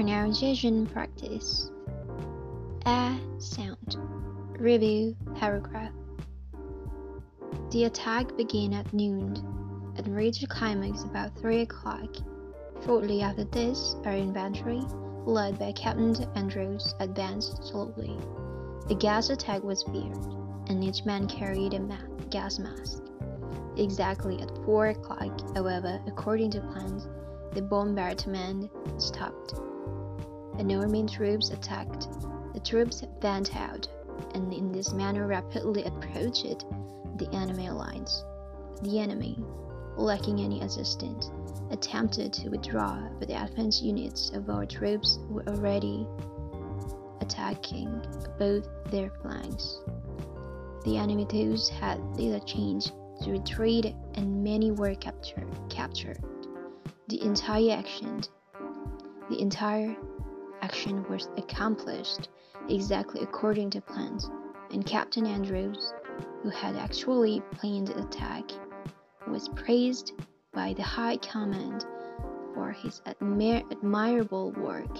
Pronunciation practice. A sound. Review paragraph. The attack began at noon and reached a climax about 3 o'clock. Shortly after this, our infantry, led by Captain Andrews, advanced slowly. The gas attack was feared, and each man carried a ma gas mask. Exactly at 4 o'clock, however, according to plans, the bombardment stopped. The Norman troops attacked. The troops went out, and in this manner rapidly approached the enemy lines. The enemy, lacking any assistance, attempted to withdraw, but the advance units of our troops were already attacking both their flanks. The enemy troops had little chance to retreat, and many were captured. captured. The entire action, the entire action was accomplished exactly according to plans, and Captain Andrews, who had actually planned the attack, was praised by the High Command for his admir admirable work.